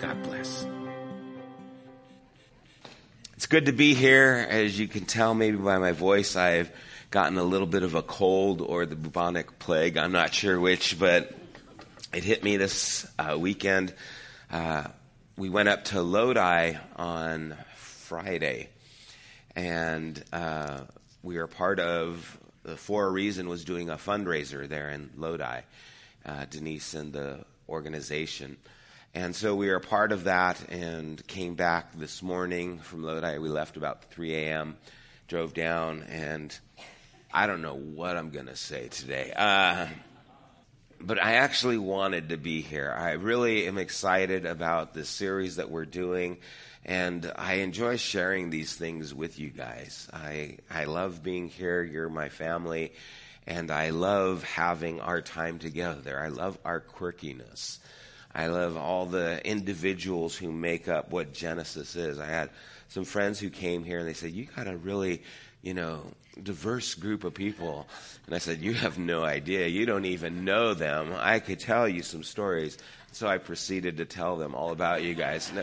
God bless. It's good to be here. As you can tell, maybe by my voice, I've gotten a little bit of a cold or the bubonic plague. I'm not sure which, but it hit me this uh, weekend. Uh, we went up to Lodi on Friday, and uh, we were part of the For a Reason was doing a fundraiser there in Lodi. Uh, Denise and the organization. And so we were a part of that and came back this morning from Lodi. We left about 3 a.m., drove down, and I don't know what I'm going to say today. Uh, but I actually wanted to be here. I really am excited about the series that we're doing, and I enjoy sharing these things with you guys. I, I love being here. You're my family, and I love having our time together. I love our quirkiness. I love all the individuals who make up what Genesis is. I had some friends who came here and they said, You got a really, you know, diverse group of people. And I said, You have no idea. You don't even know them. I could tell you some stories. So I proceeded to tell them all about you guys. No,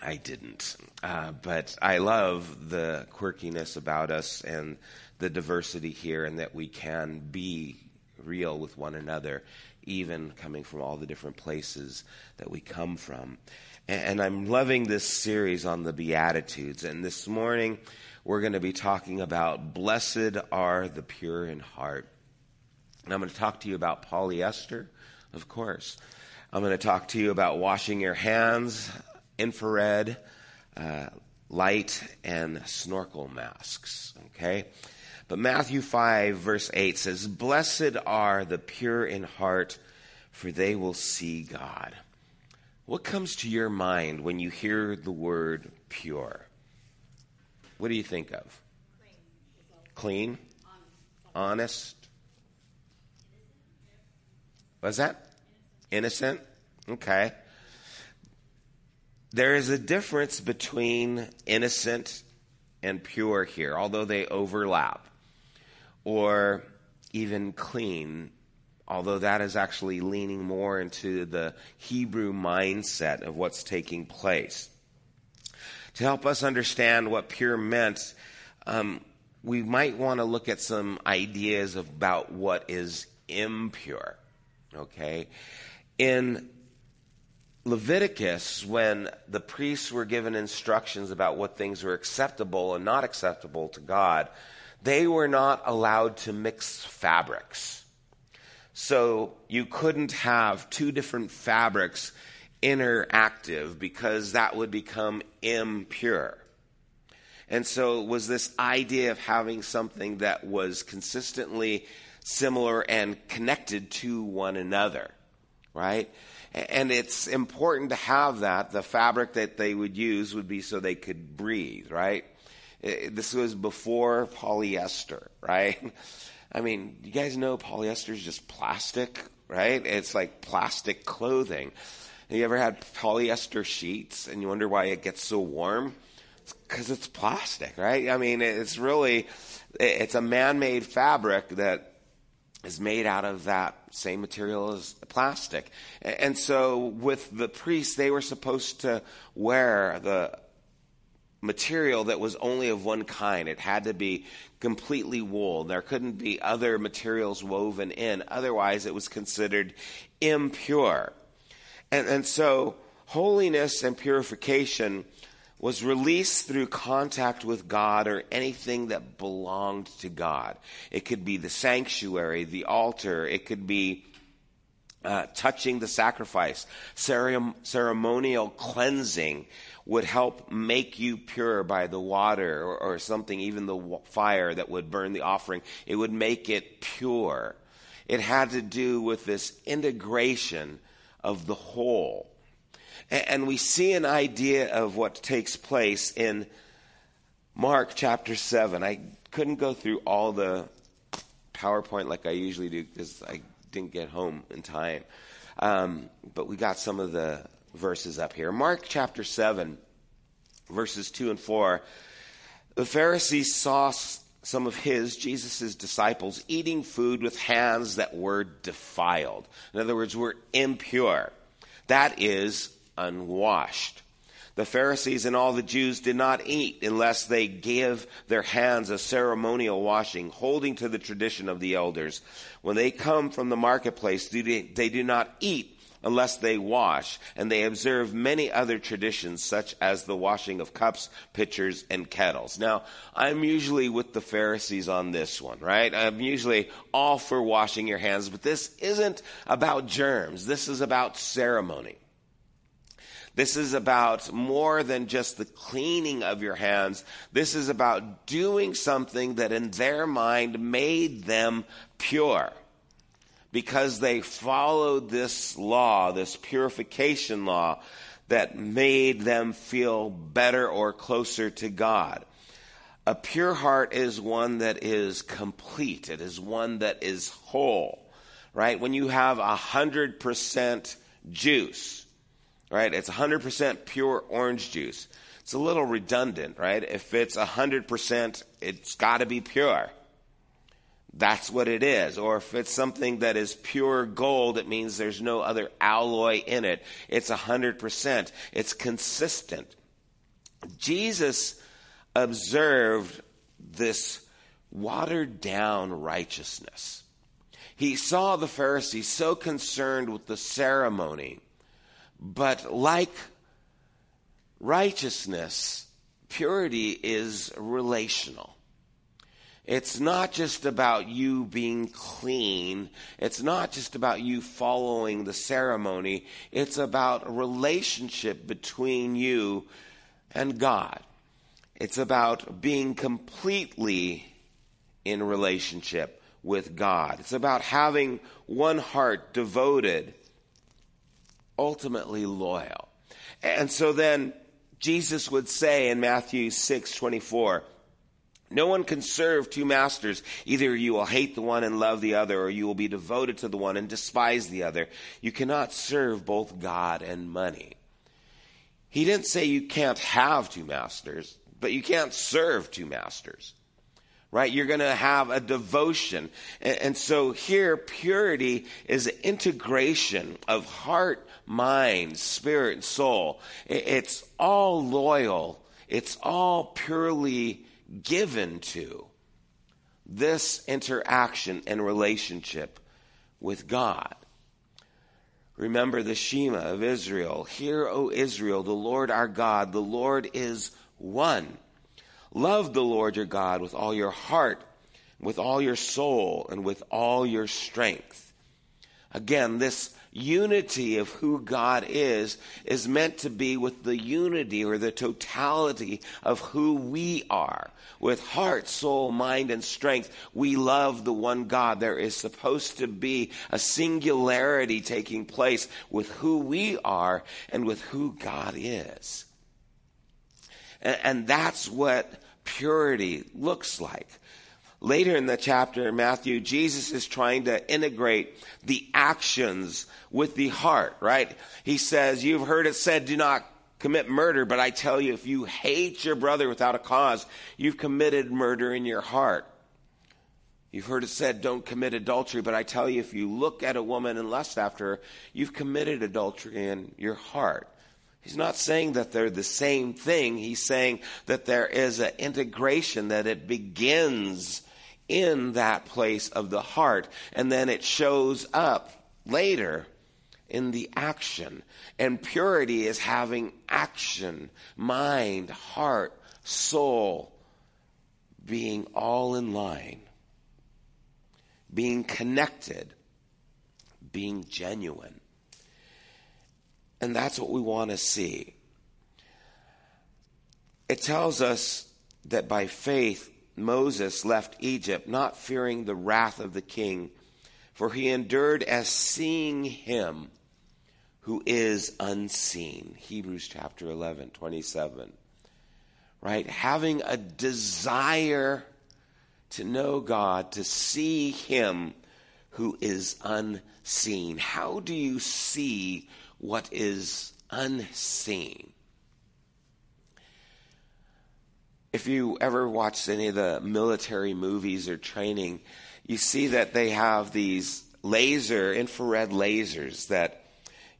I didn't. Uh, but I love the quirkiness about us and the diversity here, and that we can be real with one another even coming from all the different places that we come from. And I'm loving this series on the Beatitudes. And this morning, we're going to be talking about blessed are the pure in heart. And I'm going to talk to you about polyester, of course. I'm going to talk to you about washing your hands, infrared, uh, light, and snorkel masks. Okay? But Matthew 5, verse 8 says, Blessed are the pure in heart, for they will see God. What comes to your mind when you hear the word pure? What do you think of? Clean? Honest? What's that? Innocent? Okay. There is a difference between innocent and pure here, although they overlap or even clean, although that is actually leaning more into the Hebrew mindset of what's taking place. To help us understand what pure meant, um, we might want to look at some ideas about what is impure. Okay? In Leviticus, when the priests were given instructions about what things were acceptable and not acceptable to God, they were not allowed to mix fabrics. So you couldn't have two different fabrics interactive because that would become impure. And so it was this idea of having something that was consistently similar and connected to one another, right? And it's important to have that. The fabric that they would use would be so they could breathe, right? Uh, this was before polyester, right? I mean, you guys know polyester is just plastic, right? It's like plastic clothing. Have you ever had polyester sheets and you wonder why it gets so warm? It's because it's plastic, right? I mean, it's really, it's a man-made fabric that is made out of that same material as plastic. And so with the priests, they were supposed to wear the material that was only of one kind. It had to be completely wool. There couldn't be other materials woven in. Otherwise, it was considered impure. And, and so, holiness and purification was released through contact with God or anything that belonged to God. It could be the sanctuary, the altar, it could be uh, touching the sacrifice. ceremonial cleansing would help make you pure by the water or, or something, even the fire that would burn the offering. It would make it pure. It had to do with this integration of the whole. And, and we see an idea of what takes place in Mark chapter 7. I couldn't go through all the PowerPoint like I usually do because I didn't get home in time. Um, but we got some of the verses up here. Mark chapter 7, verses 2 and 4. The Pharisees saw some of his, Jesus' disciples, eating food with hands that were defiled. In other words, were impure. That is unwashed. The Pharisees and all the Jews did not eat unless they gave their hands a ceremonial washing, holding to the tradition of the elders. When they come from the marketplace, they do not eat unless they wash, and they observe many other traditions, such as the washing of cups, pitchers, and kettles. Now, I'm usually with the Pharisees on this one, right? I'm usually all for washing your hands, but this isn't about germs. This is about ceremony. This is about more than just the cleaning of your hands. This is about doing something that in their mind made them pure. Because they followed this law, this purification law that made them feel better or closer to God. A pure heart is one that is complete. It is one that is whole, right? When you have a hundred percent juice, right? It's 100% pure orange juice. It's a little redundant, right? If it's 100%, it's got to be pure. That's what it is. Or if it's something that is pure gold, it means there's no other alloy in it. It's 100%. It's consistent. Jesus observed this watered down righteousness. He saw the Pharisees so concerned with the ceremony but like righteousness, purity is relational. It's not just about you being clean. It's not just about you following the ceremony. It's about a relationship between you and God. It's about being completely in relationship with God. It's about having one heart devoted ultimately loyal. And so then Jesus would say in Matthew 6 24, no one can serve two masters. Either you will hate the one and love the other, or you will be devoted to the one and despise the other. You cannot serve both God and money. He didn't say you can't have two masters, but you can't serve two masters right? You're going to have a devotion. And, and, so here, purity is an integration of heart, mind, spirit, and soul. It, it's all loyal. It's all purely given to this interaction and relationship with God. Remember the Shema of Israel. Hear, O Israel, the Lord our God, the Lord is one. Love the Lord your God with all your heart, with all your soul, and with all your strength. Again, this unity of who God is is meant to be with the unity or the totality of who we are. With heart, soul, mind, and strength, we love the one God. There is supposed to be a singularity taking place with who we are and with who God is. And, and that's what purity looks like. Later in the chapter in Matthew, Jesus is trying to integrate the actions with the heart, right? He says, You've heard it said, do not commit murder, but I tell you, if you hate your brother without a cause, you've committed murder in your heart. You've heard it said, don't commit adultery, but I tell you, if you look at a woman and lust after her, you've committed adultery in your heart. He's not saying that they're the same thing. He's saying that there is an integration, that it begins in that place of the heart, and then it shows up later in the action. And purity is having action, mind, heart, soul, being all in line, being connected, being genuine. And that's what we want to see. It tells us that by faith, Moses left Egypt, not fearing the wrath of the king, for he endured as seeing him who is unseen. Hebrews chapter 11, 27. Right? Having a desire to know God, to see him who is unseen. How do you see what is unseen? if you ever watched any of the military movies or training, you see that they have these laser, infrared lasers that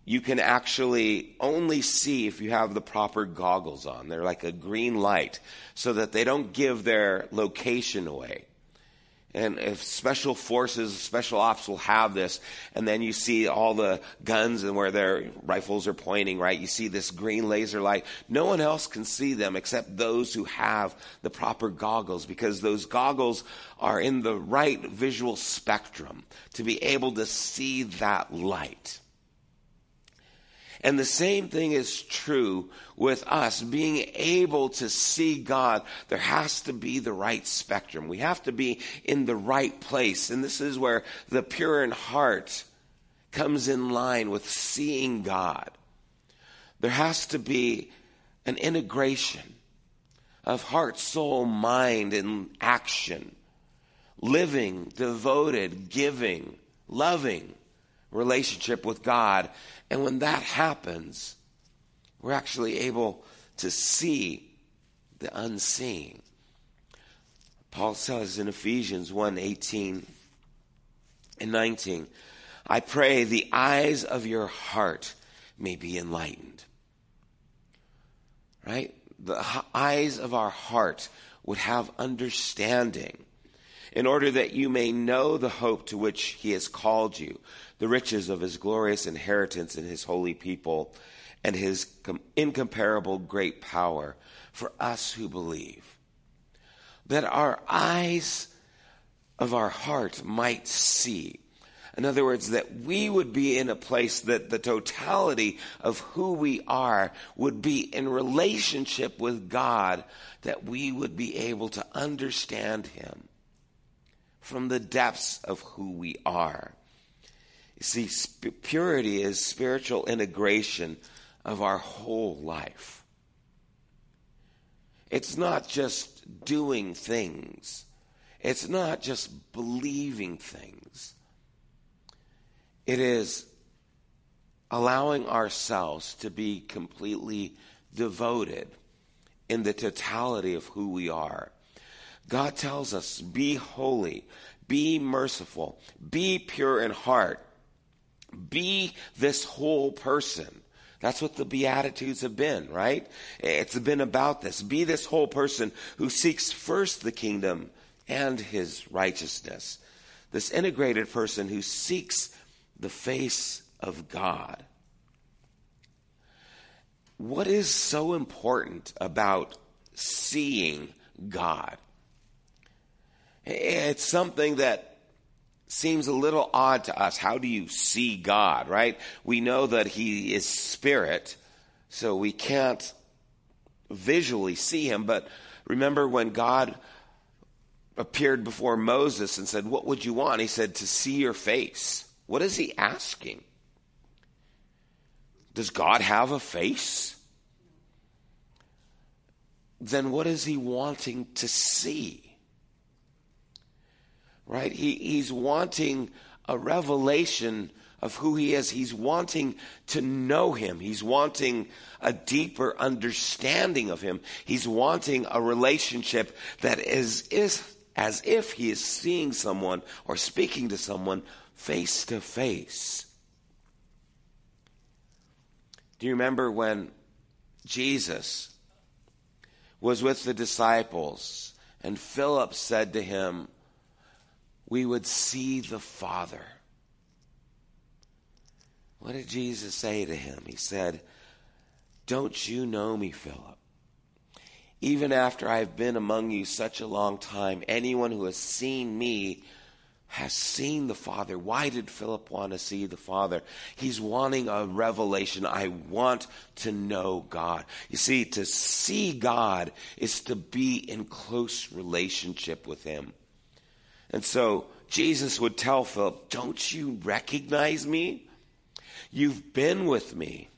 you can actually only see if you have the proper goggles on. They're like a green light so that they don't give their location away. And if special forces, special ops will have this, and then you see all the guns and where their rifles are pointing, right? You see this green laser light. No one else can see them except those who have the proper goggles because those goggles are in the right visual spectrum to be able to see that light. And the same thing is true with us being able to see God. There has to be the right spectrum. We have to be in the right place. And this is where the pure in heart comes in line with seeing God. There has to be an integration of heart, soul, mind, and action. Living, devoted, giving, loving relationship with God and when that happens, we're actually able to see the unseen. Paul says in Ephesians 1 18 and 19, I pray the eyes of your heart may be enlightened. Right? The eyes of our heart would have understanding in order that you may know the hope to which he has called you, the riches of his glorious inheritance in his holy people, and his incomparable great power for us who believe. That our eyes of our heart might see. In other words, that we would be in a place that the totality of who we are would be in relationship with God, that we would be able to understand Him from the depths of who we are. You see, sp- purity is spiritual integration of our whole life. It's not just doing things. It's not just believing things. It is allowing ourselves to be completely devoted in the totality of who we are God tells us, be holy, be merciful, be pure in heart, be this whole person. That's what the Beatitudes have been, right? It's been about this. Be this whole person who seeks first the kingdom and his righteousness. This integrated person who seeks the face of God. What is so important about seeing God? It's something that seems a little odd to us. How do you see God, right? We know that He is spirit, so we can't visually see Him. But remember when God appeared before Moses and said, What would you want? He said, To see your face. What is He asking? Does God have a face? Then what is He wanting to see? Right? He, he's wanting a revelation of who he is. He's wanting to know him. He's wanting a deeper understanding of him. He's wanting a relationship that is, is as if he is seeing someone or speaking to someone face to face. Do you remember when Jesus was with the disciples and Philip said to him, we would see the Father. What did Jesus say to him? He said, Don't you know me, Philip? Even after I've been among you such a long time, anyone who has seen me has seen the Father. Why did Philip want to see the Father? He's wanting a revelation. I want to know God. You see, to see God is to be in close relationship with Him. And so Jesus would tell Philip, Don't you recognize me? You've been with me.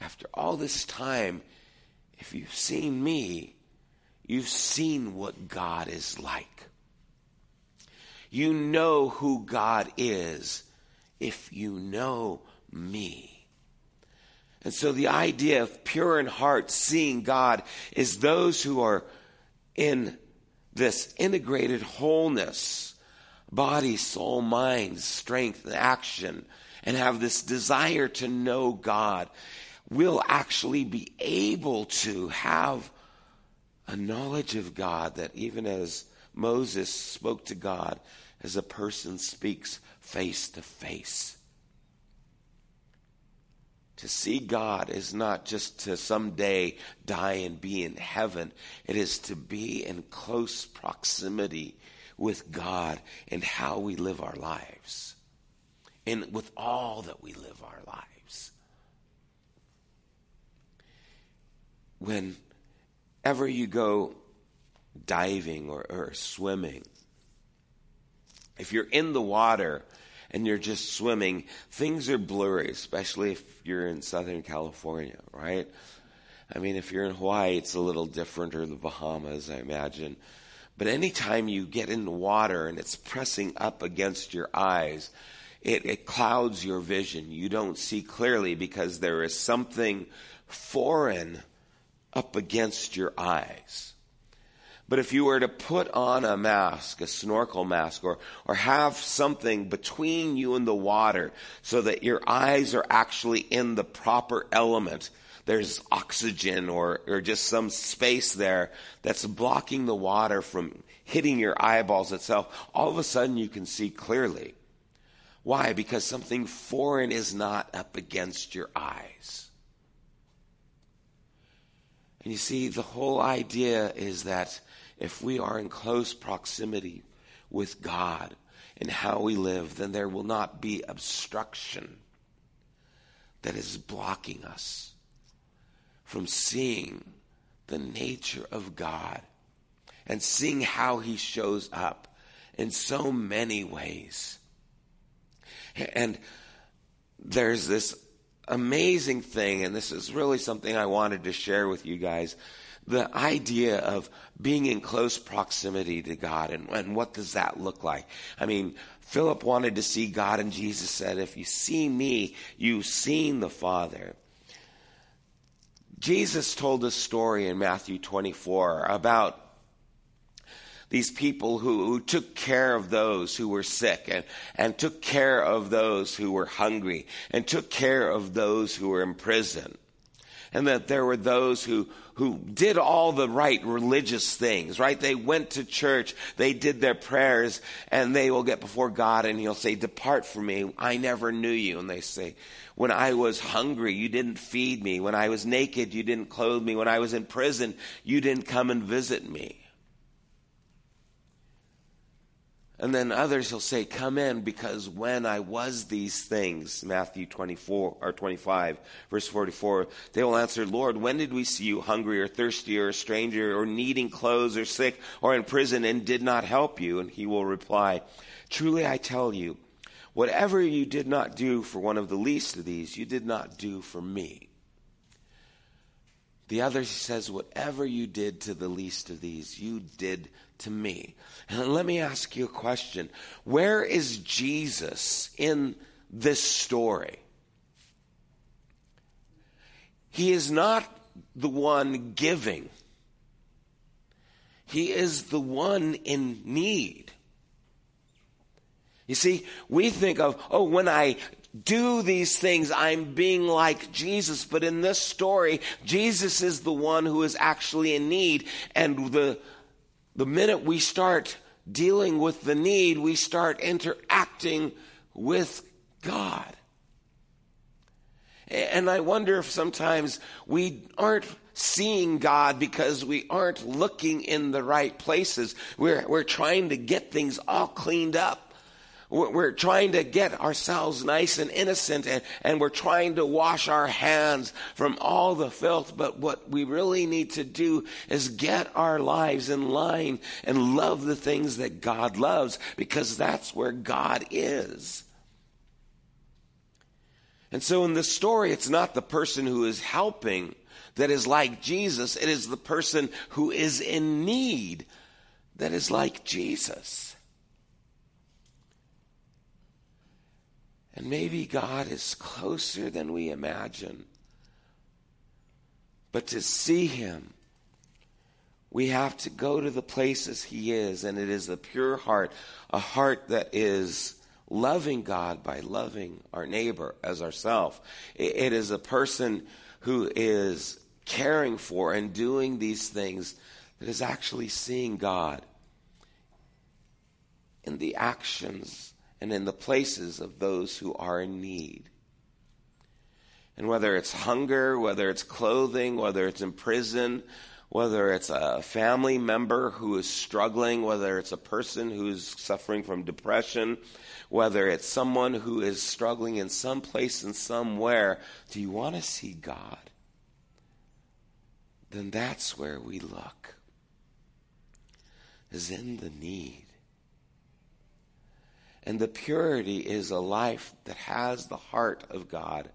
After all this time, if you've seen me, you've seen what God is like. You know who God is if you know me. And so the idea of pure in heart seeing God is those who are in this integrated wholeness body, soul, mind, strength, and action and have this desire to know God will actually be able to have a knowledge of God that even as Moses spoke to God, as a person speaks face to face. To see God is not just to someday die and be in heaven. It is to be in close proximity with God in how we live our lives. And with all that we live our lives. Whenever you go diving or, or swimming, if you're in the water and you're just swimming, things are blurry, especially if you're in Southern California, right? I mean, if you're in Hawaii, it's a little different, or the Bahamas, I imagine. But anytime you get in the water and it's pressing up against your eyes, it, it clouds your vision. You don't see clearly because there is something foreign up against your eyes. But if you were to put on a mask, a snorkel mask, or, or have something between you and the water so that your eyes are actually in the proper element, there's oxygen or, or just some space there that's blocking the water from hitting your eyeballs itself, all of a sudden you can see clearly. Why? Because something foreign is not up against your eyes. And you see, the whole idea is that if we are in close proximity with God and how we live, then there will not be obstruction that is blocking us from seeing the nature of God and seeing how He shows up in so many ways. And there's this amazing thing, and this is really something I wanted to share with you guys the idea of being in close proximity to God and, and what does that look like? I mean, Philip wanted to see God and Jesus said, if you see me, you've seen the Father. Jesus told a story in Matthew 24 about these people who, who, took care of those who were sick and, and took care of those who were hungry and took care of those who were in prison and that there were those who, who did all the right religious things, right? They went to church, they did their prayers, and they will get before God and he'll say, depart from me, I never knew you. And they say, when I was hungry, you didn't feed me. When I was naked, you didn't clothe me. When I was in prison, you didn't come and visit me. And then others he'll say, Come in, because when I was these things, Matthew 24 or 25, verse 44, they will answer, Lord, when did we see you hungry or thirsty or a stranger or needing clothes or sick or in prison and did not help you? And he will reply, Truly I tell you, whatever you did not do for one of the least of these, you did not do for me. The other says, Whatever you did to the least of these, you did to me. And let me ask you a question Where is Jesus in this story? He is not the one giving. He is the one in need. You see, we think of, oh, when I do these things, I'm being like Jesus. But in this story, Jesus is the one who is actually in need. And the the minute we start dealing with the need, we start interacting with God. And I wonder if sometimes we aren't seeing God because we aren't looking in the right places. We're, we're trying to get things all cleaned up. We're trying to get ourselves nice and innocent and, and we're trying to wash our hands from all the filth. But what we really need to do is get our lives in line and love the things that God loves because that's where God is. And so in the story, it's not the person who is helping that is like Jesus. It is the person who is in need that is like Jesus. And maybe God is closer than we imagine. But to see Him, we have to go to the places He is, and it is a pure heart, a heart that is loving God by loving our neighbor as ourself. It is a person who is caring for and doing these things that is actually seeing God in the actions and in the places of those who are in need. And whether it's hunger, whether it's clothing, whether it's in prison, whether it's a family member who is struggling, whether it's a person who's suffering from depression, whether it's someone who is struggling in some place and somewhere, do you want to see God? Then that's where we look, is in the need. And the purity is a life that has the heart of God,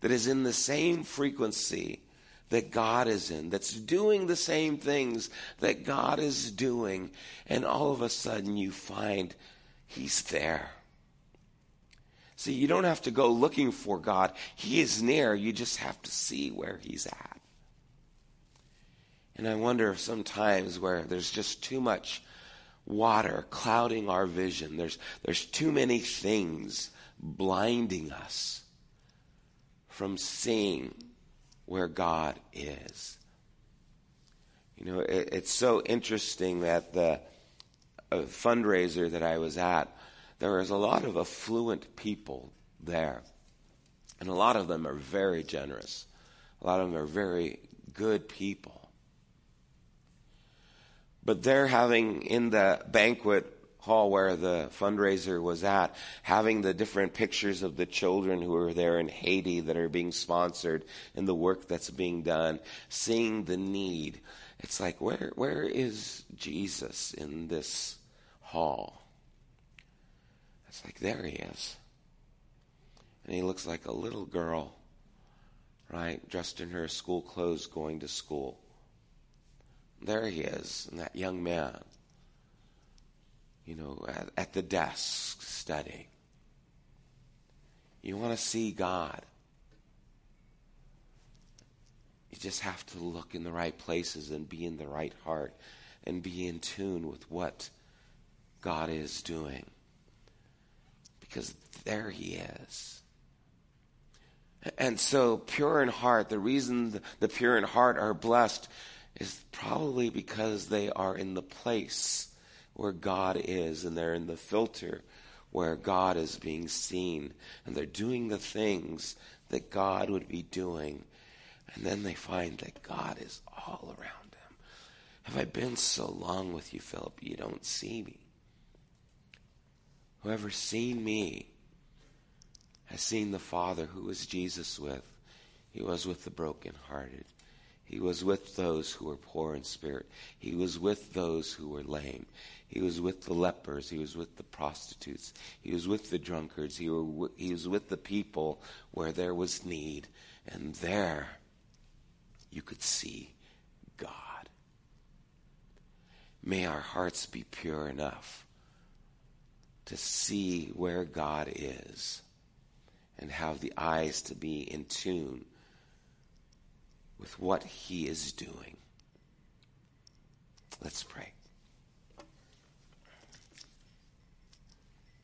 that is in the same frequency that God is in, that's doing the same things that God is doing. And all of a sudden you find He's there. See, you don't have to go looking for God. He is near. You just have to see where He's at. And I wonder if sometimes where there's just too much water clouding our vision. There's, there's too many things blinding us from seeing where God is. You know, it, it's so interesting that the uh, fundraiser that I was at, there was a lot of affluent people there. And a lot of them are very generous. A lot of them are very good people. But they're having in the banquet hall where the fundraiser was at, having the different pictures of the children who are there in Haiti that are being sponsored and the work that's being done, seeing the need. It's like, where, where is Jesus in this hall? It's like, there he is. And he looks like a little girl, right, dressed in her school clothes going to school. There he is, and that young man, you know, at, at the desk studying. You want to see God. You just have to look in the right places and be in the right heart and be in tune with what God is doing. Because there he is. And so, pure in heart, the reason the pure in heart are blessed is probably because they are in the place where God is and they're in the filter where God is being seen and they're doing the things that God would be doing. And then they find that God is all around them. Have I been so long with you, Philip, you don't see me? Whoever seen me has seen the Father who was Jesus with. He was with the brokenhearted. He was with those who were poor in spirit. He was with those who were lame. He was with the lepers. He was with the prostitutes. He was with the drunkards. He, were, he was with the people where there was need. And there you could see God. May our hearts be pure enough to see where God is and have the eyes to be in tune with what he is doing. Let's pray.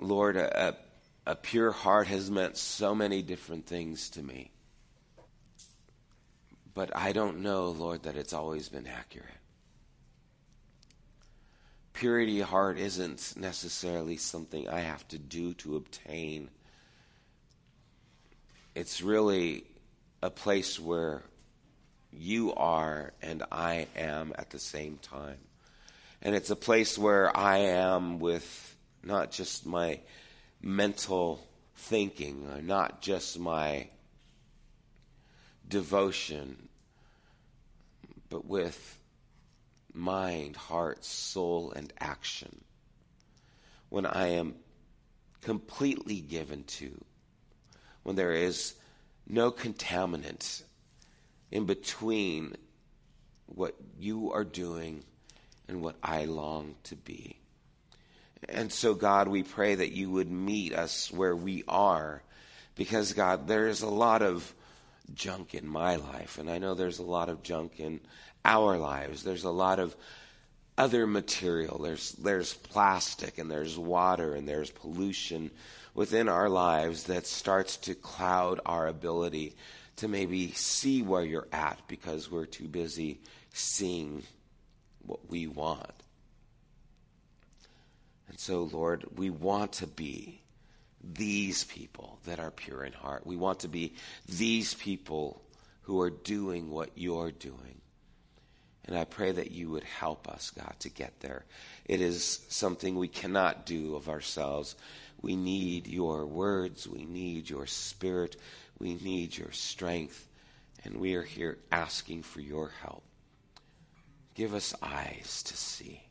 Lord, a, a, pure heart has meant so many different things to me. But I don't know, Lord, that it's always been accurate. Purity of heart isn't necessarily something I have to do to obtain it's really a place where you are and I am at the same time. And it's a place where I am with not just my mental thinking, or not just my devotion, but with mind, heart, soul, and action. When I am completely given to, when there is no contaminant in between what you are doing and what I long to be. And so, God, we pray that you would meet us where we are because, God, there's a lot of junk in my life, and I know there's a lot of junk in our lives. There's a lot of other material. There's, there's plastic, and there's water, and there's pollution within our lives that starts to cloud our ability to maybe see where you're at because we're too busy seeing what we want. And so, Lord, we want to be these people that are pure in heart. We want to be these people who are doing what you're doing. And I pray that you would help us, God, to get there. It is something we cannot do of ourselves. We need your words. We need your spirit. We need your strength. And we are here asking for your help. Give us eyes to see.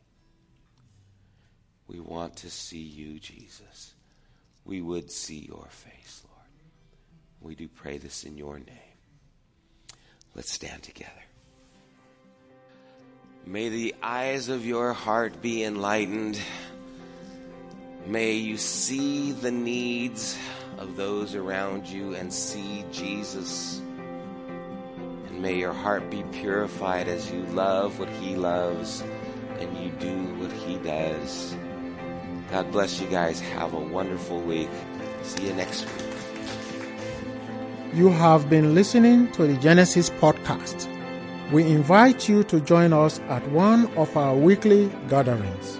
We want to see you, Jesus. We would see your face, Lord. We do pray this in your name. Let's stand together. May the eyes of your heart be enlightened. May you see the needs of those around you and see Jesus. And may your heart be purified as you love what He loves and you do what He does. God bless you guys. Have a wonderful week. See you next week. You have been listening to the Genesis podcast. We invite you to join us at one of our weekly gatherings.